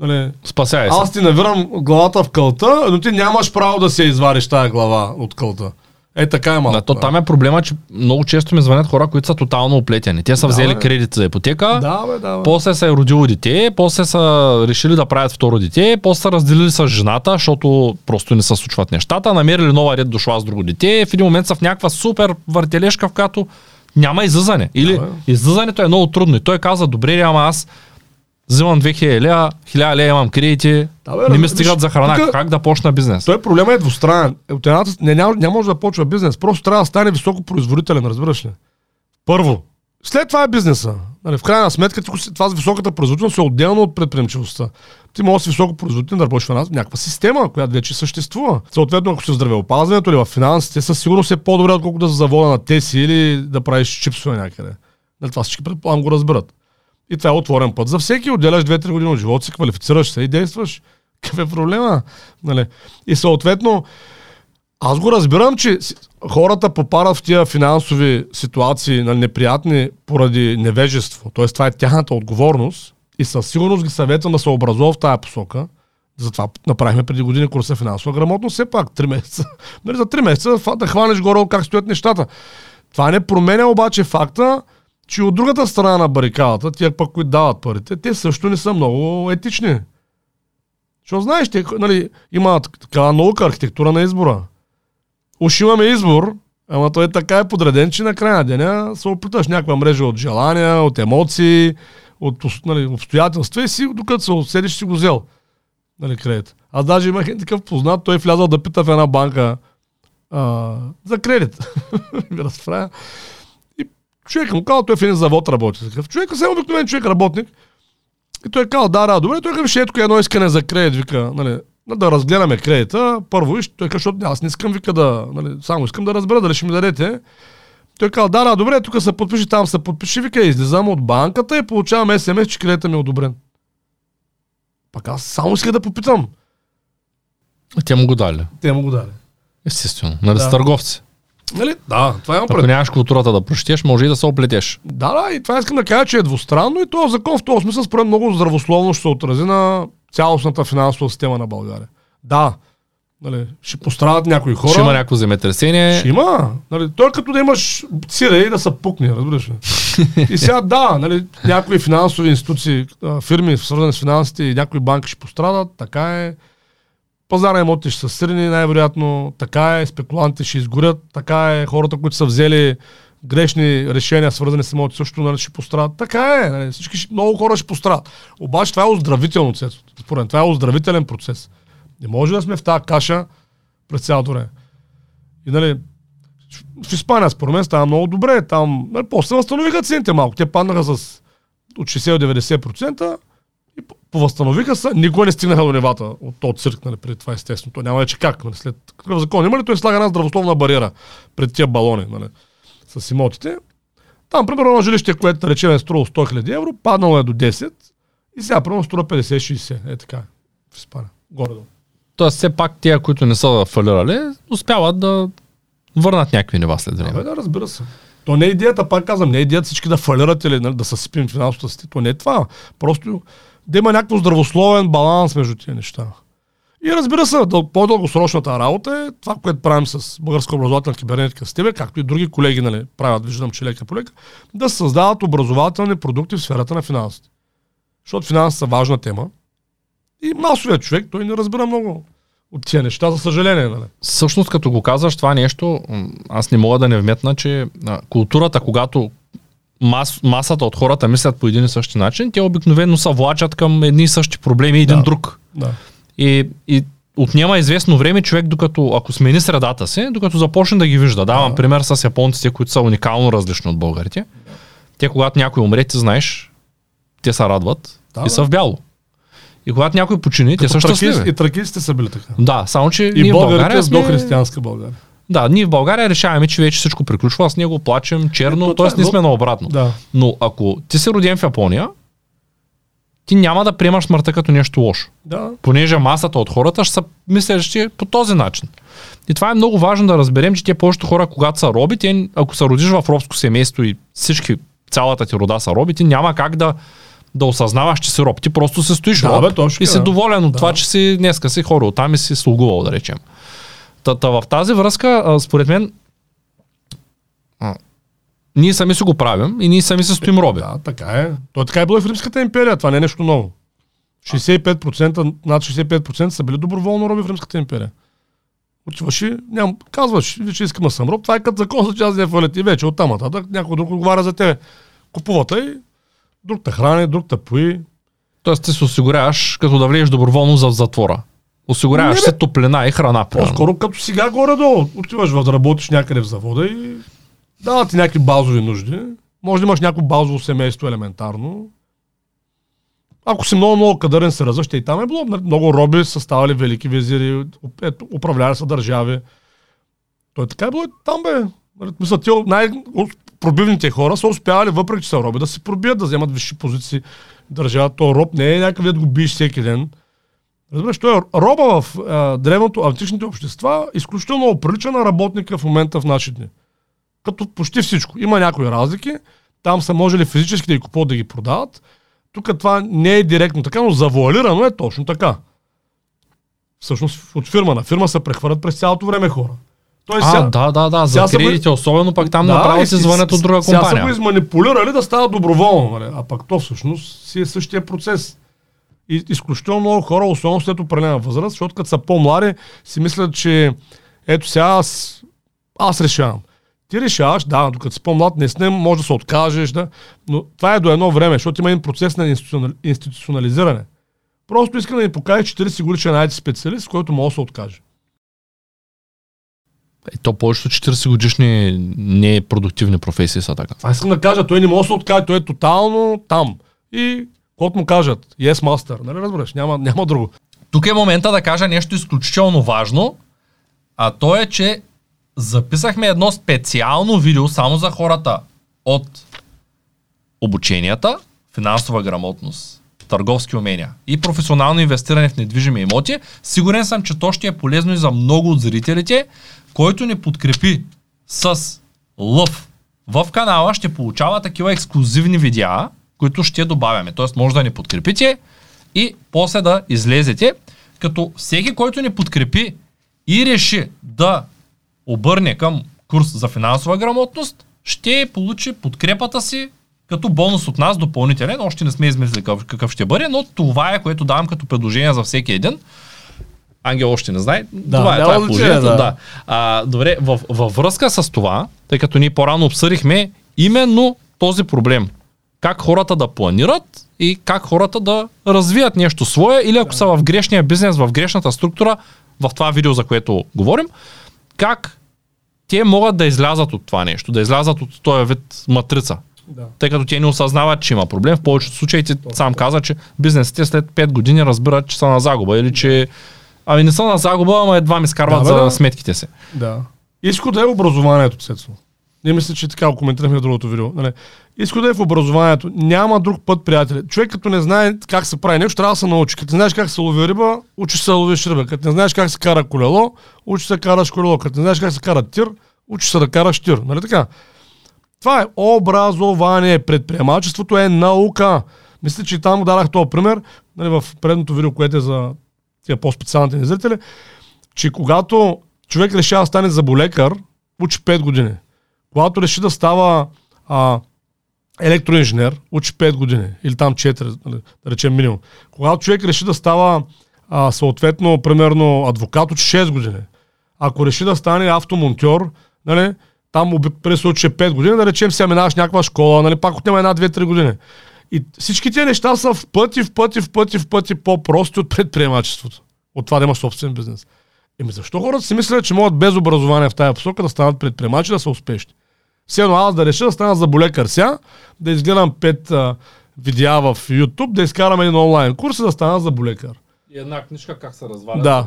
нали, Спасяй се. аз ти навирам главата в кълта, но ти нямаш право да се извадиш тая глава от кълта. Е, така е малко. Да, то там е проблема, че много често ми звънят хора, които са тотално оплетени. Те са Да, взели бе. кредит за ипотека, Да, бе, да, бе. после са е родило дете, после са решили да правят второ дете, после са разделили с жената, защото просто не се случват нещата, намерили нова ред дошла с друго дете, в един момент са в някаква супер въртележка, в която няма излизане. Или Да, бе. излизането е много трудно. И той каза, добре, ама аз взимам 2000 лева, 1000 лева имам кредити, Да, бе, не ми стигат за храна, тука- как да почна бизнес? Той проблема е двустранен. Е, От едната, не, няма, няма може да почва бизнес. Просто трябва да стане високопроизводителен, разбираш ли? Първо. След това е бизнеса. Нали, в крайна сметка това с високата производителност е отделно от предприемчивостта. Ти можеш да си високопроизводителен да работиш в една някаква система, която вече съществува. Съответно, ако си в здравеопазването или в финансите, със сигурност е по-добре, отколкото да се завода на теси или да правиш чипсове някъде. Нали, това всички предполагам го разберат. И това е отворен път за всеки. Отделяш 2-3 години от живота си, квалифицираш се и действаш. Какъв е проблема? Нали? И съответно, аз го разбирам, че хората попадат в тия финансови ситуации нали, неприятни поради невежество. Тоест това е тяхната отговорност и със сигурност ги съветвам да се образува в тая посока. Затова направихме преди години курса финансова грамотност, все пак 3 месеца. Нали, за 3 месеца да хванеш горе как стоят нещата. Това не променя обаче факта, че от другата страна на барикадата, тия пък, които дават парите, те също не са много етични. Защото знаеш, те, нали, има такава наука, архитектура на избора. Уж имаме избор, ама той така е подреден, че на края на деня се опиташ някаква мрежа от желания, от емоции, от нали, обстоятелства и си, докато се отседиш, си го взел. Нали, кредит. Аз даже имах един такъв познат, той влязал да пита в една банка а, за кредит. Разправя. Човек му казал, той в един завод работи. Такъв човек, съвсем обикновен човек, работник. И той е казал, да, да, добре, той казва, ето едно искане за кредит, вика, нали, на да разгледаме кредита, първо, и той казва, защото аз не искам, вика, да, нали, само искам да разбера дали ще ми дадете. Той казал, да, да, добре, тук се подпиши, там се подпиши, вика, излизам от банката и получавам СМС, че кредитът ми е одобрен. Пак аз само исках да попитам. Те му го дали. Те му го дали. Естествено. Нали Да. са търговци. Нали? Да, това имам Ако пред. нямаш културата да прочетеш, може и да се оплетеш. Да, да, и това искам да кажа, че е двустранно и този закон в този смисъл според много здравословно ще се отрази на цялостната финансова система на България. Да, нали, ще пострадат някои хора. Ще има някакво земетресение. Ще има. Нали, той е като да имаш сире и да се пукне, разбираш ли. и сега да, нали, някои финансови институции, фирми, свързани с финансите и някои банки ще пострадат, така е. Пазара имоти ще са срини, най-вероятно. Така е, спекулантите ще изгорят. Така е, хората, които са взели грешни решения, свързани с имоти, също нали, ще пострадат. Така е, нали, всички, много хора ще пострадат. Обаче това е оздравително. Според това е оздравителен процес. Не може да сме в тази каша през цялото време. И нали, в Испания, според мен, става много добре. Там, нали, после възстановиха цените малко. Те паднаха с от 60 до 90% повъзстановиха се. Никога не стигнаха до нивата от този цирк, нали, преди това естествено. То няма вече как. Нали, след какъв закон има ли, той слага една здравословна бариера пред тия балони нали, с имотите. Там, примерно, на жилище, което да речем е струвало 100 000 евро, паднало е до 10 и сега, примерно, струва 50-60. Е така. В Испания. Горе-долу. Тоест, все пак тия, които не са фалирали, успяват да върнат някакви нива след време. Абе, да, разбира се. То не е идеята, пак казвам, не е идеята всички да фалират или нали, да съсипим финансовата си. То не е това. Просто да има някакво здравословен баланс между тези неща. И разбира се, дъл- по-дългосрочната работа е това, което правим с Българска образователна кибернетика с тебе, както и други колеги нали, правят, виждам, че лека по лека, да създават образователни продукти в сферата на финансите. Защото финансите са важна тема. И масовият човек, той не разбира много от тия неща, за съжаление. Нали? Всъщност, като го казваш това нещо, аз не мога да не вметна, че културата, когато мас, масата от хората мислят по един и същи начин, те обикновено се влачат към едни и същи проблеми един Да. друг. Да. И, и отнема известно време човек, докато, ако смени средата си, докато започне да ги вижда. Давам Да. пример с японците, които са уникално различни от българите. Те, когато някой умре, ти знаеш, те се радват Да, и да. са в бяло. И когато някой почини, те са Като щастливи. И тракистите са били така. Да, само че И ние в българите България с сме... дохристиянска България. Да, ние в България решаваме, че вече всичко приключва, с него плачем черно, това т.е. е но- сме наобратно. Да. Но ако ти си роден в Япония, ти няма да приемаш смъртта като нещо лошо. Да. Понеже масата от хората ще са мислещи по този начин. И това е много важно да разберем, че те повечето хора, когато са роби, те, ако се родиш в робско семейство и всички, цялата ти рода са роби, ти няма как да, да осъзнаваш, че си роб. Ти просто се стоиш Да, роб бе, точно и си да. доволен от Да. това, че си днеска си хора, оттам и си слугувал, да речем. Та, в тази връзка, а, според мен, а, ние сами си го правим и ние сами се стоим роби. Да, така е. То така е било и в Римската империя. Това не е нещо ново. 65%, над 65% са били доброволно роби в Римската империя. Отиваш и ням, казваш, че искам да съм роб, това е като закон за част да фалят и вече оттам нататък някой друг отговаря за тебе. Купувата и друг те храни, друг те пои. Тоест ти се осигуряваш, като да влезеш доброволно за затвора. Осигуряваш се топлина и храна. По-скоро като сега горе-долу. Отиваш работиш някъде в завода и дават ти някакви базови нужди. Може да имаш някакво базово семейство елементарно. Ако си много, много кадърен се развъща и там е било. нали, Много роби са ставали велики визири, ето, управляли са държави. Той така е било и там бе. Нали, Мисля, те най-пробивните хора са успявали, въпреки че са роби, да се пробият, да вземат висши позиции, държават. То роб не е някакъв да го биеш всеки ден. Разбираш, той е роба в а, древното, античните общества, изключително прилича на работника в момента в наши дни. Като почти всичко. Има някои разлики. Там са можели физически да ги купуват да ги продават. Тук това не е директно така, но завуалирано е точно така. Всъщност от фирма на фирма се прехвърлят през цялото време хора. Той А, да, да, да, за сега са кредите, особено пък там направо и си звънят от друга Сега са го компания. изманипулирали да става доброволно, нали? а пък то всъщност си е същия процес. И изключително много хора, особено след определена възраст, защото като са по-млади, си мислят, че ето сега аз, аз решавам. Ти решаваш, да, докато си по-млад, не с ним, може да се откажеш, да, но това е до едно време, защото има един процес на институционали- институционализиране. Просто искам да ни покаже 40 годишен IT специалист, който може да се откаже. Е, то повечето 40 годишни непродуктивни професии са така. Аз искам да кажа, той не може да се откаже, той е тотално там. И каквото му кажат, yes master, нали разбираш, няма, няма друго. Тук е момента да кажа нещо изключително важно, а то е, че записахме едно специално видео само за хората от обученията, финансова грамотност, търговски умения и професионално инвестиране в недвижими имоти. Сигурен съм, че то ще е полезно и за много от зрителите, който ни подкрепи с лъв в канала, ще получава такива ексклюзивни видеа, които ще добавяме. Тоест може да ни подкрепите и после да излезете, като всеки, който ни подкрепи и реши да обърне към курс за финансова грамотност, ще получи подкрепата си като бонус от нас допълнителен. Още не сме измислили какъв, ще бъде, но това е което давам като предложение за всеки един. Ангел още не знае. Да, това е, това е положението. да. Да. А, добре, във, във връзка с това, тъй като ние по-рано обсъдихме именно този проблем. Как хората да планират и как хората да развият нещо свое или ако са в грешния бизнес, в грешната структура, в това видео, за което говорим, как те могат да излязат от това нещо, да излязат от този вид матрица. Да. Тъй като те не осъзнават, че има проблем. В повечето случаи ти сам каза, че бизнесите след 5 години разбират, че са на загуба или че Ами не са на загуба, ама едва ми скарват Да, бе, за да. сметките си. Да. Изхода е образованието, Цецо. Не мисля, че така го коментирахме в другото видео. Нали? Изхода е в образованието. Няма друг път, приятели. Човек като не знае как се прави нещо, трябва да се научи. Като не знаеш как се лови риба, учиш се да ловиш риба. Като не знаеш как се кара колело, учиш се да караш колело. Като не знаеш как се кара тир, учиш се да караш тир. Нали така? Това е образование. Предприемачеството е наука. Мисля, че там дадах този пример нали, в предното видео, което е за тия по-специалните ни зрители, че когато човек решава да стане заболекар, учи 5 години. Когато реши да става а, електроинженер, учи 5 години. Или там 4, нали, да речем минимум. Когато човек реши да става а, съответно, примерно, адвокат, учи 6 години. Ако реши да стане автомонтьор, нали, там преди се учи 5 години, да речем сега минаваш някаква школа, нали, пак отнема една, 2-3 години. И всички тези неща са в пъти, в пъти, в пъти, в пъти по-прости от предприемачеството. От това да имаш собствен бизнес. Еми защо хората си мислят, че могат без образование в тази посока да станат предприемачи, да са успешни? Все едно аз да реша да стана заболекар сега, да изгледам пет а, видеа в YouTube, да изкарам един онлайн курс и да стана заболекар. И една книжка как се разваля. Да.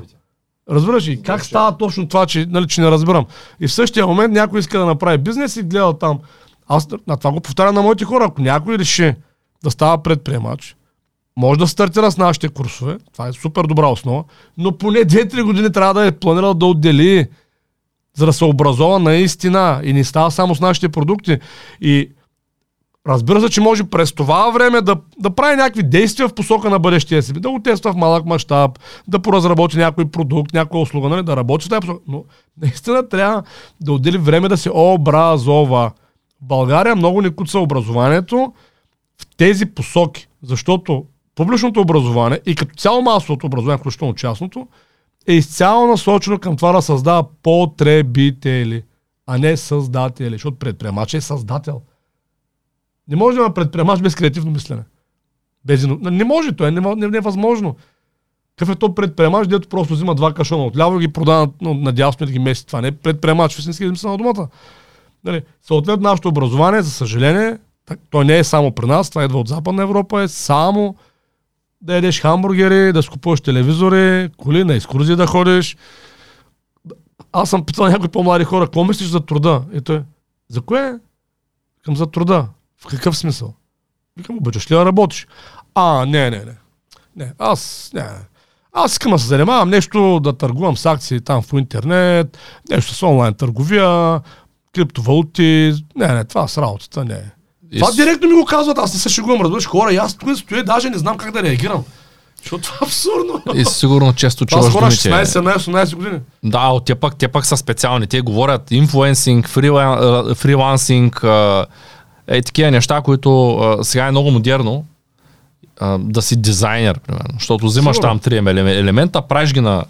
Разбираш ли? Как става точно това, че, нали, че не разбирам? И в същия момент някой иска да направи бизнес и гледа там. Аз на това го повтарям на моите хора. Ако някой реши да става предприемач, може да стартира с нашите курсове. Това е супер добра основа. Но поне 2-3 години трябва да е планирал да отдели, за да се образова наистина. И не става само с нашите продукти. И Разбира се, че може през това време да, да прави някакви действия в посока на бъдещия си. Да го тества в малък мащаб, да поразработи някой продукт, някоя услуга, нали, да работи в тази посока. Но наистина трябва да отдели време да се образова. България много ни куца образованието в тези посоки, защото публичното образование и като цяло масовото образование, включително частното, е изцяло насочено към това да създава потребители, а не създатели, защото предприемач е създател. Не може да има предприемач без креативно мислене. Без, не може, то е невъзможно. Какъв е то предприемач, дето просто взима два кашона от ляво и ги продава на, на дясно и да ги меси. Това не е предприемач в истински смисъл на думата. Нали, съответно, нашето образование, за съжаление, то не е само при нас, това идва от Западна Европа, е само да ядеш хамбургери, да скупуваш телевизори, коли, на екскурзии да ходиш. Аз съм питал някои по-млади хора, какво мислиш за труда? И той, за кое? Към за труда. В какъв смисъл? Викам, обичаш ли да работиш? А, не, не, не. Не, аз, не. Аз искам да се занимавам нещо, да търгувам с акции там в интернет, нещо с онлайн търговия, криптовалути. Не, не, това с работата не е. Това директно ми го казват, аз не се шегувам, разбираш хора, и аз тук стоя, даже не знам как да реагирам. Защото това е абсурдно. И сигурно често чуваш хора думите. 16, 17, 18 години. Да, от те пък, те пък са специални. Те говорят инфлуенсинг, фрилан, фрилансинг, е такива неща, които а, сега е много модерно а, да си дизайнер, примерно. Защото взимаш Сигурно. там три еле- елемента, правиш ги на...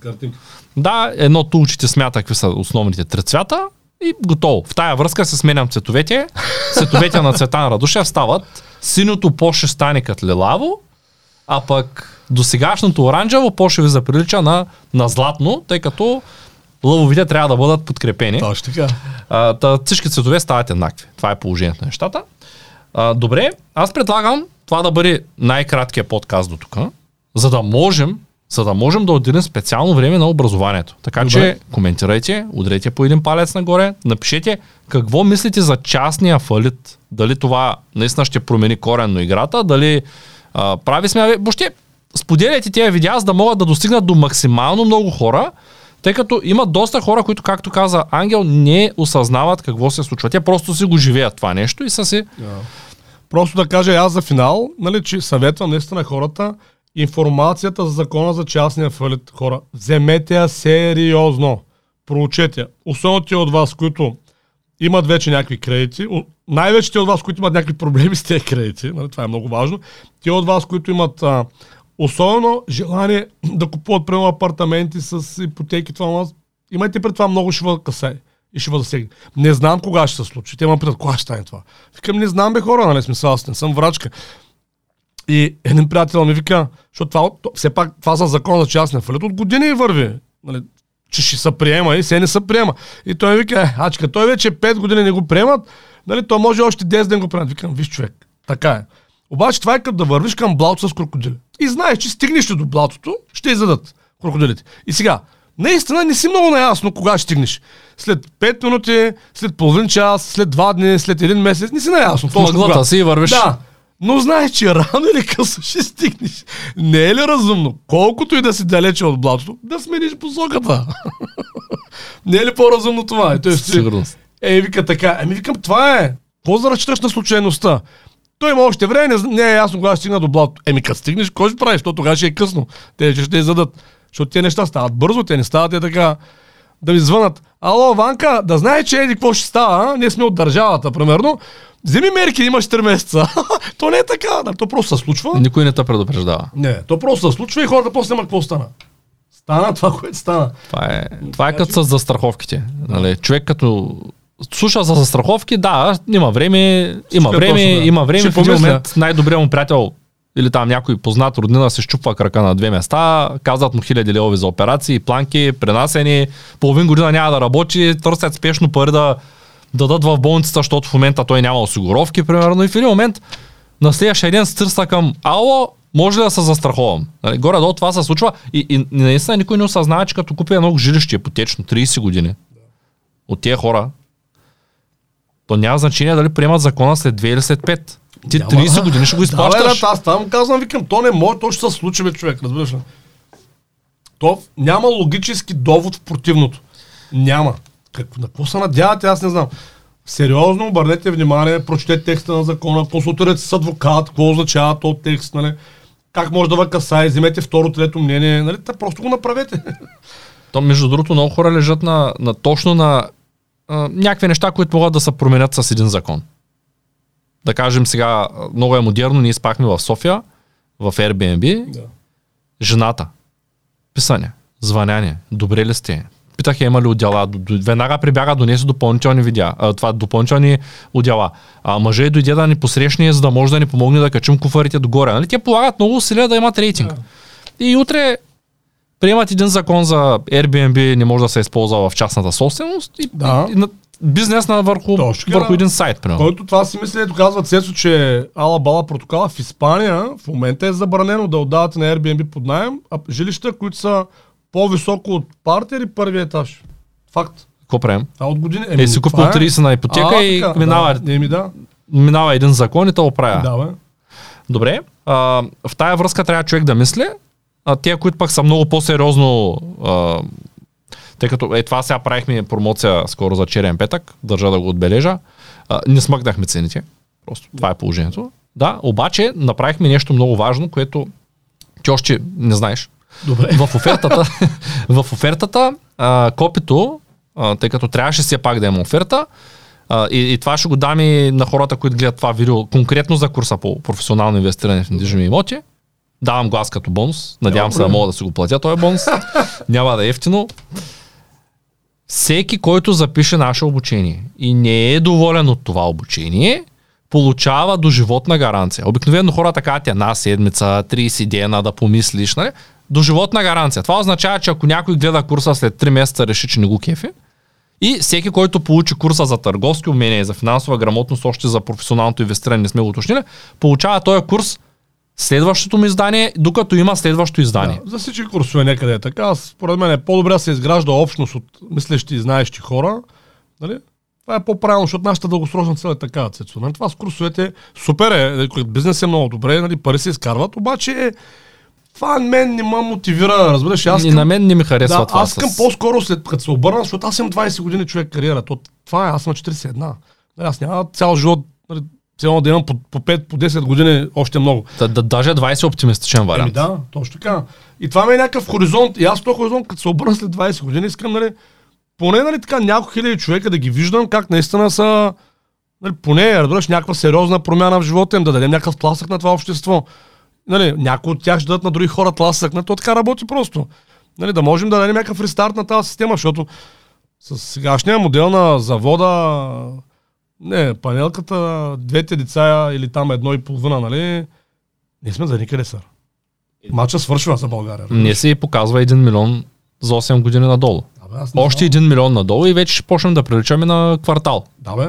Картинка. Да. Да, едно тулче ти смята какви са основните три цвята и готово. В тая връзка се сменям цветовете. Цветовете на Цветан Радушев стават синьото по-ще стане като лилаво, а пък до сегашното оранжево по-ще ви заприлича на, на златно, тъй като лъвовите трябва да бъдат подкрепени. Точно така. А, та, всички цветове стават еднакви. Това е положението на нещата. А, добре, аз предлагам това да бъде най-краткият подкаст до тук, за да можем за да можем да отделим специално време на образованието. Така Добре. че коментирайте, удрете по един палец нагоре, напишете какво мислите за частния фалит. Дали това наистина ще промени коренно играта, дали а, прави сме... Въобще, споделяйте тези видеа, за да могат да достигнат до максимално много хора, тъй като има доста хора, които, както каза Ангел, не осъзнават какво се случва. Те просто си го живеят това нещо и са си... Просто да кажа аз за финал, нали, че съветвам наистина хората информацията за закона за частния фалит. Хора, вземете я сериозно. Проучете. Особено ти от вас, които имат вече някакви кредити, най-вече те от вас, които имат някакви проблеми с тези кредити, нали, това е много важно, те от вас, които имат а, особено желание да купуват прямо апартаменти с ипотеки, това имайте пред това много ще касай и ще засегне. Не знам кога ще се случи. Те ме питат, кога ще стане това. Викам, не знам бе хора, нали смисъл, аз не съм врачка. И един приятел ми вика, защото това, все пак това за закон за частния фалит от години върви. Нали, че ще се приема и се не се приема. И той ми вика, е, ачка, той вече 5 години не го приемат, нали, то може още 10 ден го приемат. Викам, виж човек, така е. Обаче това е като да вървиш към блато с крокодили. И знаеш, че стигнеш до блатото, ще изядат крокодилите. И сега, наистина не си много наясно кога ще стигнеш. След 5 минути, след половин час, след 2 дни, след един месец, не си наясно. В мъглата си вървиш. Да, но знаеш, че рано или късно ще стигнеш. Не е ли разумно, колкото и да си далече от блатото, да смениш посоката? не е ли по-разумно това? Е, Сигурност. Е, вика така. Еми викам, това е. Какво разчиташ на случайността? Той има още време, не, не е ясно кога ще стигна до блато. Еми, като стигнеш, кой ще правиш? Защото тогава ще е късно. Те ще ще изядат. Защото тези неща стават бързо, те не стават е така да ми звънат. Ало, Ванка, да знаеш, че еди какво ще става, а? Ние сме от държавата, примерно. Вземи мерки, имаш 3 месеца. то не е така, да, то просто се случва. Никой не те предупреждава. Не, то просто се случва и хората после няма какво стана. Стана това, което стана. Това е, това е като с застраховките. Нали? Човек като слуша за застраховки, да, има време, има време, точно, да. има време. Ще в един момент най-добрият му приятел или там някой познат роднина се щупва крака на две места, казват му хиляди левови за операции, планки, пренасени, половин година няма да работи, търсят спешно пари да дадат в болницата, защото в момента той няма осигуровки, примерно, и в един момент на следващия ден стърса към Ало, може ли да се застраховам? Нали, горе-долу това се случва и, и наистина никой не осъзнава, че като купи едно жилище ипотечно 30 години от тия хора, то няма значение дали приемат закона след 2 или след 5. Ти Няма. 30 години ще го изплащаш. Да, аз това му казвам, викам, то не може, то ще се случи, бе, човек, разбираш ли? То няма логически довод в противното. Няма. Как, на какво се надявате, аз не знам. Сериозно обърнете внимание, прочетете текста на закона, консултирайте с адвокат, какво означава този текст, нали? Как може да ви касае, вземете второ, трето мнение, нали? Та просто го направете. То, между другото, много хора лежат на, на точно на а, някакви неща, които могат да се променят с един закон да кажем сега, много е модерно, ние спахме в София, в Airbnb, да. жената, писане, звъняне, добре ли сте? Питах има ли отдела, веднага прибяга донесе допълнителни видеа, а, това допълнителни отдела. А мъже дойде да ни посрещне, за да може да ни помогне да качим куфарите догоре. Нали? Те полагат много усилия да имат рейтинг. Да. И утре приемат един закон за Airbnb, не може да се използва в частната собственост и, да. и, и бизнес на върху, Точно, върху един сайт. Примерно. Който това си мисли, ето казва Цецо, че ала бала протокола в Испания в момента е забранено да отдавате на Airbnb под найем, а жилища, които са по-високо от партер и първи етаж. Факт. Какво правим? А от години. Еми, е, си купил 30 е... на ипотека а, и така, минава, да, еми, да. минава един закон и те оправя. Да, бе. Добре. А, в тая връзка трябва човек да мисли. А те, които пък са много по-сериозно а, тъй като е това сега правихме промоция скоро за черен петък, държа да го отбележа. А, не смъкнахме цените. Просто това е положението. Да, обаче направихме нещо много важно, което ти още не знаеш. Добре. В офертата, в офертата а, копито, а, тъй като трябваше все пак да има оферта, а, и, и това ще го дам и на хората, които гледат това видео, конкретно за курса по професионално инвестиране в недвижими имоти. Давам глас като бонус. Надявам се да мога да си го платя този бонус. Няма да е ефтино всеки, който запише наше обучение и не е доволен от това обучение, получава до животна гаранция. Обикновено хората казват една седмица, 30 дена да помислиш, нали? До животна гаранция. Това означава, че ако някой гледа курса след 3 месеца реши, че не го кефи, и всеки, който получи курса за търговски умения, за финансова грамотност, още за професионалното инвестиране, не сме го уточнили, получава този курс следващото ми издание, докато има следващо издание. Да, за всички курсове някъде е така. Според мен е по-добре да се изгражда общност от мислещи и знаещи хора. Нали? Това е по-правилно, защото нашата дългосрочна цел е така, Цецо. Нали? Това с курсовете супер е, нали, бизнес е много добре, нали? пари се изкарват, обаче е, това мен не ме мотивира, разбираш. Аз и на мен не ми харесва да, това. Аз искам с... по-скоро след като се обърна, защото аз имам 20 години човек кариера. То, това е, аз съм 41. Нали, аз няма цял живот нали, цяло да имам по, по 5, по 10 години още много. Да, да, даже 20 оптимистичен вариант. Еми да, точно така. И това ми е някакъв хоризонт. И аз този хоризонт, като се обърна след 20 години, искам, нали, поне нали, така няколко хиляди човека да ги виждам как наистина са нали, поне, разбираш, някаква сериозна промяна в живота им, да дадем някакъв тласък на това общество. Нали, някои от тях ще дадат на други хора тласък, на то така работи просто. Нали, да можем да дадем някакъв рестарт на тази система, защото с сегашния модел на завода, не, панелката, двете деца или там едно и половина, нали, не сме за никъде, сър. Мача свършва за България. Не се показва 1 милион за 8 години надолу. Аз не Още знам. 1 милион надолу и вече ще почнем да приличаме на квартал. Да, бе.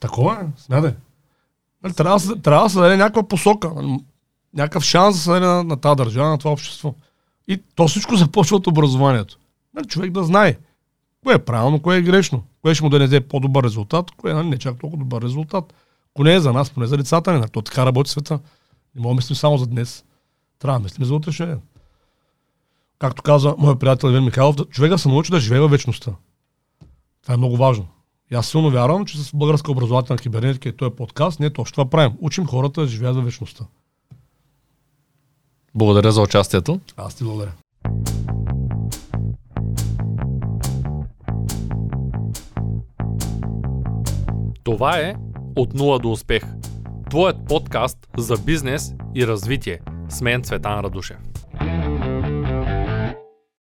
Такова е, смятай. Нали, трябва, да трябва да се даде някаква посока, някакъв шанс да се даде на, на тази държава, на това общество. И то всичко започва от образованието. Нали, човек да знае кое е правилно, кое е грешно, кое ще му даде по-добър резултат, кое нали, не чак толкова добър резултат. Ако не е за нас, поне за децата ни. нали, То така работи света. Не мога да мислим само за днес. Трябва да мислим за утрешния ден. Както каза моят приятел Ивен Михайлов, да- човек да се научи да живее във вечността. Това е много важно. И аз силно вярвам, че с българска образователна кибернетика и този подкаст, ние точно това правим. Учим хората да живеят във вечността. Благодаря за участието. Аз ти благодаря. Това е От нула до успех. Твоят подкаст за бизнес и развитие. С мен Цветан Радушев.